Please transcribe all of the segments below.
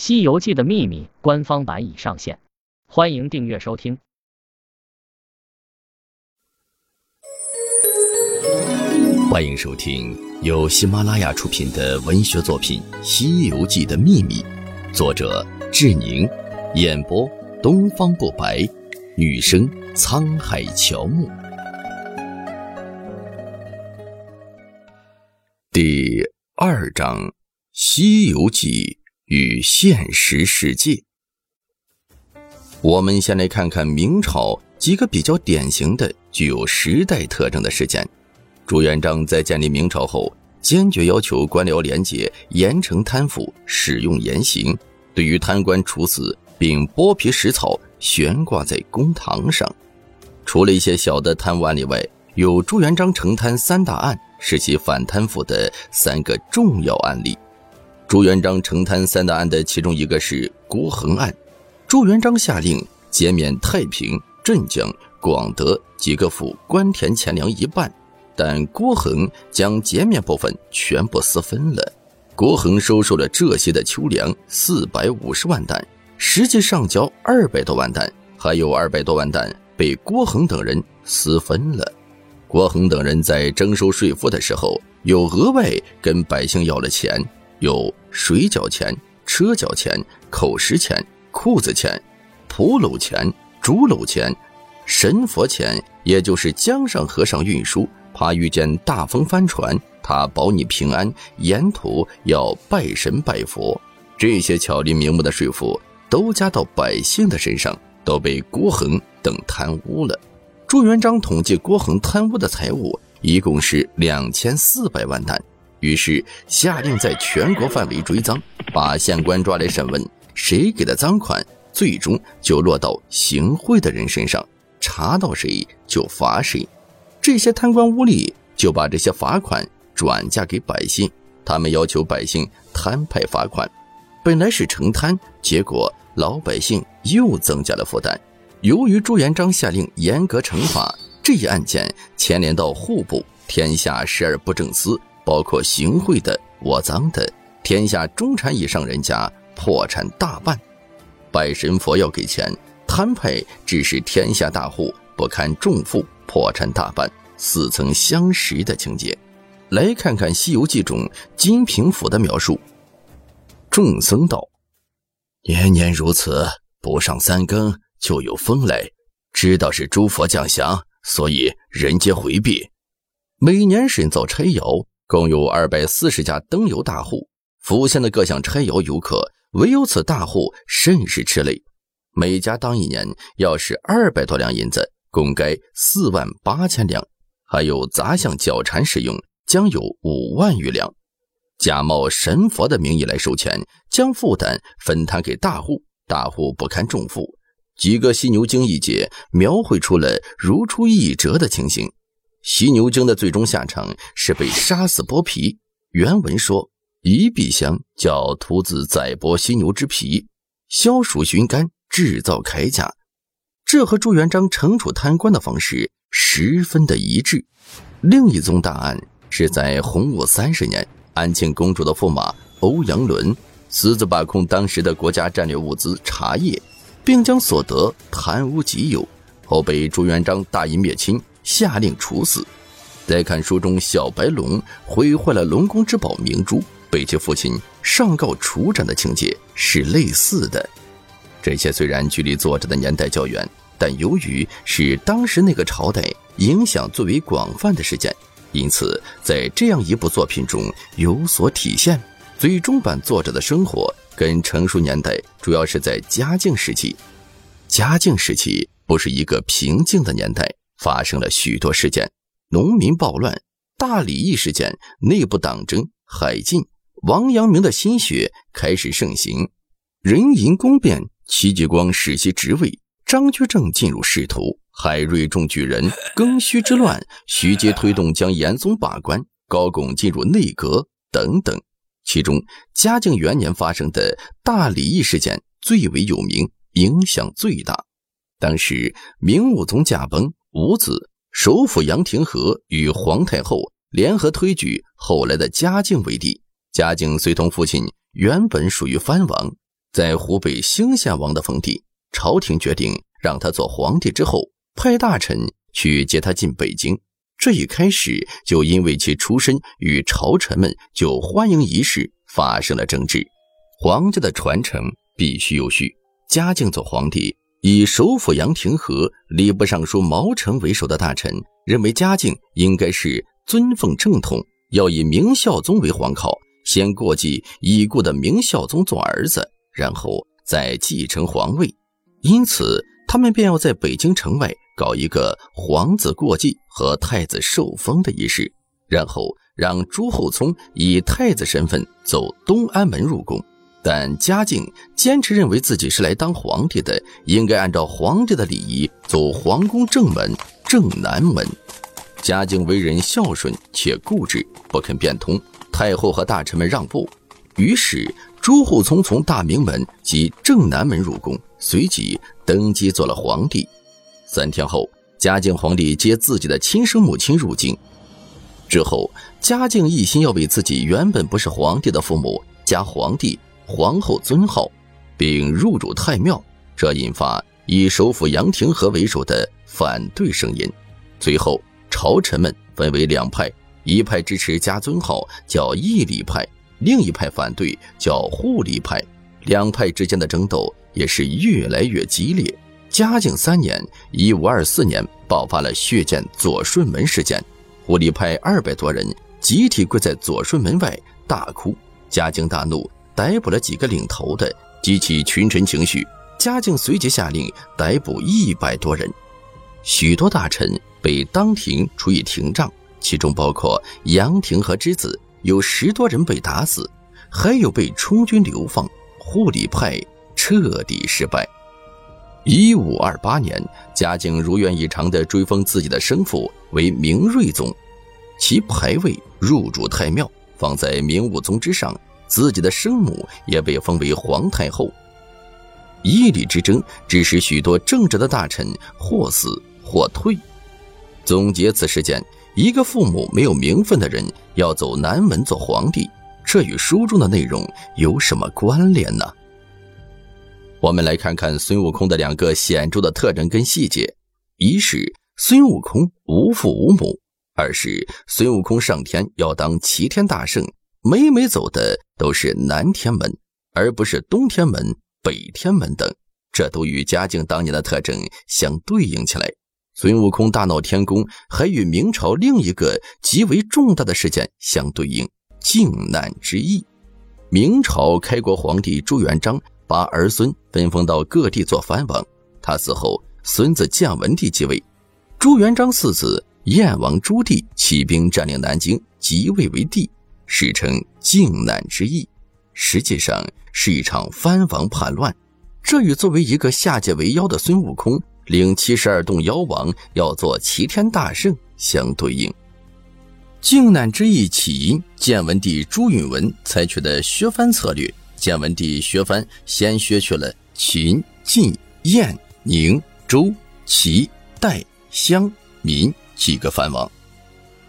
西游记的秘密》官方版已上线，欢迎订阅收听。欢迎收听由喜马拉雅出品的文学作品《西游记的秘密》，作者志宁，演播东方不白，女生沧海乔木。第二章《西游记》与现实世界。我们先来看看明朝几个比较典型的、具有时代特征的事件。朱元璋在建立明朝后，坚决要求官僚廉洁，严惩贪腐，使用严刑，对于贪官处死，并剥皮食草，悬挂在公堂上。除了一些小的贪污案例外，有朱元璋惩贪三大案。是其反贪腐的三个重要案例。朱元璋承担三大案的其中一个是郭恒案。朱元璋下令减免太平、镇江、广德几个府官田钱粮一半，但郭恒将减免部分全部私分了。郭恒收受了这些的秋粮四百五十万担，实际上交二百多万担，还有二百多万担被郭恒等人私分了。郭恒等人在征收税赋的时候，又额外跟百姓要了钱，有水饺钱、车脚钱、口食钱、裤子钱、蒲篓钱、竹篓钱、神佛钱，也就是江上和尚运输，怕遇见大风翻船，他保你平安，沿途要拜神拜佛，这些巧立名目的税赋都加到百姓的身上，都被郭恒等贪污了。朱元璋统计郭恒贪污的财物一共是两千四百万担，于是下令在全国范围追赃，把县官抓来审问，谁给的赃款，最终就落到行贿的人身上，查到谁就罚谁。这些贪官污吏就把这些罚款转嫁给百姓，他们要求百姓摊派罚款，本来是成贪，结果老百姓又增加了负担。由于朱元璋下令严格惩罚，这一案件牵连到户部、天下十二部正司，包括行贿的、窝赃的，天下中产以上人家破产大半。拜神佛要给钱，摊派只是天下大户不堪重负，破产大半，似曾相识的情节。来看看《西游记》中金平府的描述：众僧道：“年年如此，不上三更。”就有风来，知道是诸佛降祥，所以人皆回避。每年审造差窑，共有二百四十家灯油大户，府县的各项差窑游客，唯有此大户甚是吃力。每家当一年要是二百多两银子，共该四万八千两，还有杂项脚缠使用，将有五万余两。假冒神佛的名义来收钱，将负担分摊给大户，大户不堪重负。几个犀牛精一节描绘出了如出一辙的情形。犀牛精的最终下场是被杀死剥皮。原文说：“一壁香叫徒子宰剥犀牛之皮，消暑寻干，制造铠甲。”这和朱元璋惩处贪官的方式十分的一致。另一宗大案是在洪武三十年，安庆公主的驸马欧阳伦私自把控当时的国家战略物资茶叶。并将所得贪污己有，后被朱元璋大义灭亲，下令处死。再看书中小白龙毁坏了龙宫之宝明珠，被其父亲上告处斩的情节是类似的。这些虽然距离作者的年代较远，但由于是当时那个朝代影响最为广泛的事件，因此在这样一部作品中有所体现。最终版作者的生活。跟成熟年代主要是在嘉靖时期，嘉靖时期不是一个平静的年代，发生了许多事件：农民暴乱、大礼义事件、内部党争、海禁、王阳明的心学开始盛行、人淫宫变、戚继光世袭职位、张居正进入仕途、海瑞中举人、庚戌之乱、徐阶推动将严嵩罢官、高拱进入内阁等等。其中，嘉靖元年发生的大礼义事件最为有名，影响最大。当时，明武宗驾崩，五子首辅杨廷和与皇太后联合推举后来的嘉靖为帝。嘉靖随同父亲原本属于藩王，在湖北兴献王的封地，朝廷决定让他做皇帝之后，派大臣去接他进北京。这一开始就因为其出身与朝臣们就欢迎仪式发生了争执。皇家的传承必须有序。嘉靖做皇帝，以首辅杨廷和、礼部尚书毛成为首的大臣认为，嘉靖应该是尊奉正统，要以明孝宗为皇考，先过继已故的明孝宗做儿子，然后再继承皇位。因此，他们便要在北京城外搞一个皇子过继和太子受封的仪式，然后让朱厚熜以太子身份走东安门入宫。但嘉靖坚持认为自己是来当皇帝的，应该按照皇帝的礼仪走皇宫正门正南门。嘉靖为人孝顺且固执，不肯变通。太后和大臣们让步，于是朱厚熜从大明门及正南门入宫，随即登基做了皇帝。三天后，嘉靖皇帝接自己的亲生母亲入京。之后，嘉靖一心要为自己原本不是皇帝的父母加皇帝。皇后尊号，并入主太庙，这引发以首辅杨廷和为首的反对声音。最后，朝臣们分为两派：一派支持加尊号，叫义礼派；另一派反对，叫护礼派。两派之间的争斗也是越来越激烈。嘉靖三年（一五二四年），爆发了血溅左顺门事件，护礼派二百多人集体跪在左顺门外大哭。嘉靖大怒。逮捕了几个领头的，激起群臣情绪。嘉靖随即下令逮捕一百多人，许多大臣被当庭处以廷杖，其中包括杨廷和之子，有十多人被打死，还有被充军流放。护理派彻底失败。一五二八年，嘉靖如愿以偿地追封自己的生父为明睿宗，其牌位入主太庙，放在明武宗之上。自己的生母也被封为皇太后。义礼之争致使许多正直的大臣或死或退。总结此事件，一个父母没有名分的人要走南门做皇帝，这与书中的内容有什么关联呢？我们来看看孙悟空的两个显著的特征跟细节：一是孙悟空无父无母；二是孙悟空上天要当齐天大圣。每每走的都是南天门，而不是东天门、北天门等，这都与嘉靖当年的特征相对应起来。孙悟空大闹天宫，还与明朝另一个极为重大的事件相对应——靖难之役。明朝开国皇帝朱元璋把儿孙分封到各地做藩王，他死后，孙子建文帝继位。朱元璋四子燕王朱棣起兵占领南京，即位为帝。史称靖难之役，实际上是一场藩王叛乱。这与作为一个下界为妖的孙悟空领七十二洞妖王要做齐天大圣相对应。靖难之役起因，建文帝朱允文采取的削藩策略。建文帝削藩，先削去了秦、晋、燕、宁、周、齐、代、襄、民几个藩王。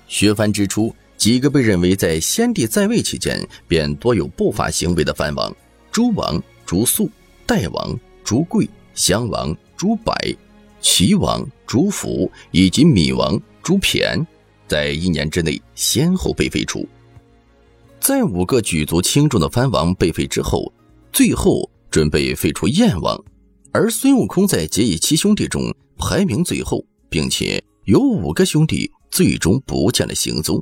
削藩之初。几个被认为在先帝在位期间便多有不法行为的藩王：朱王朱肃、代王朱贵、襄王朱柏、齐王朱福以及米王朱骈，在一年之内先后被废除。在五个举足轻重的藩王被废之后，最后准备废除燕王，而孙悟空在结义七兄弟中排名最后，并且有五个兄弟最终不见了行踪。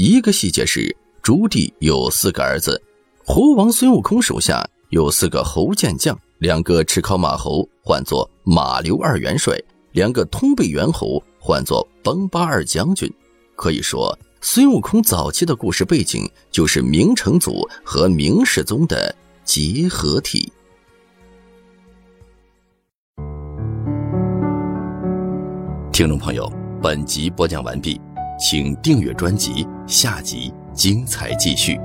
一个细节是，朱棣有四个儿子，猴王孙悟空手下有四个猴健将，两个赤尻马猴唤作马刘二元帅，两个通背猿猴唤作崩巴二将军。可以说，孙悟空早期的故事背景就是明成祖和明世宗的结合体。听众朋友，本集播讲完毕。请订阅专辑，下集精彩继续。